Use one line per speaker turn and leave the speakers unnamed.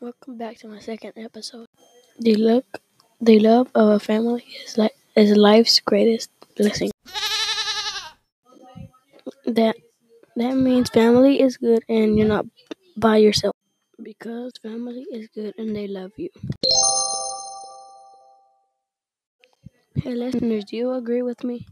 Welcome back to my second episode. The look, the love of a family is like is life's greatest blessing. That that means family is good and you're not by yourself because family is good and they love you. Hey listeners, do you agree with me?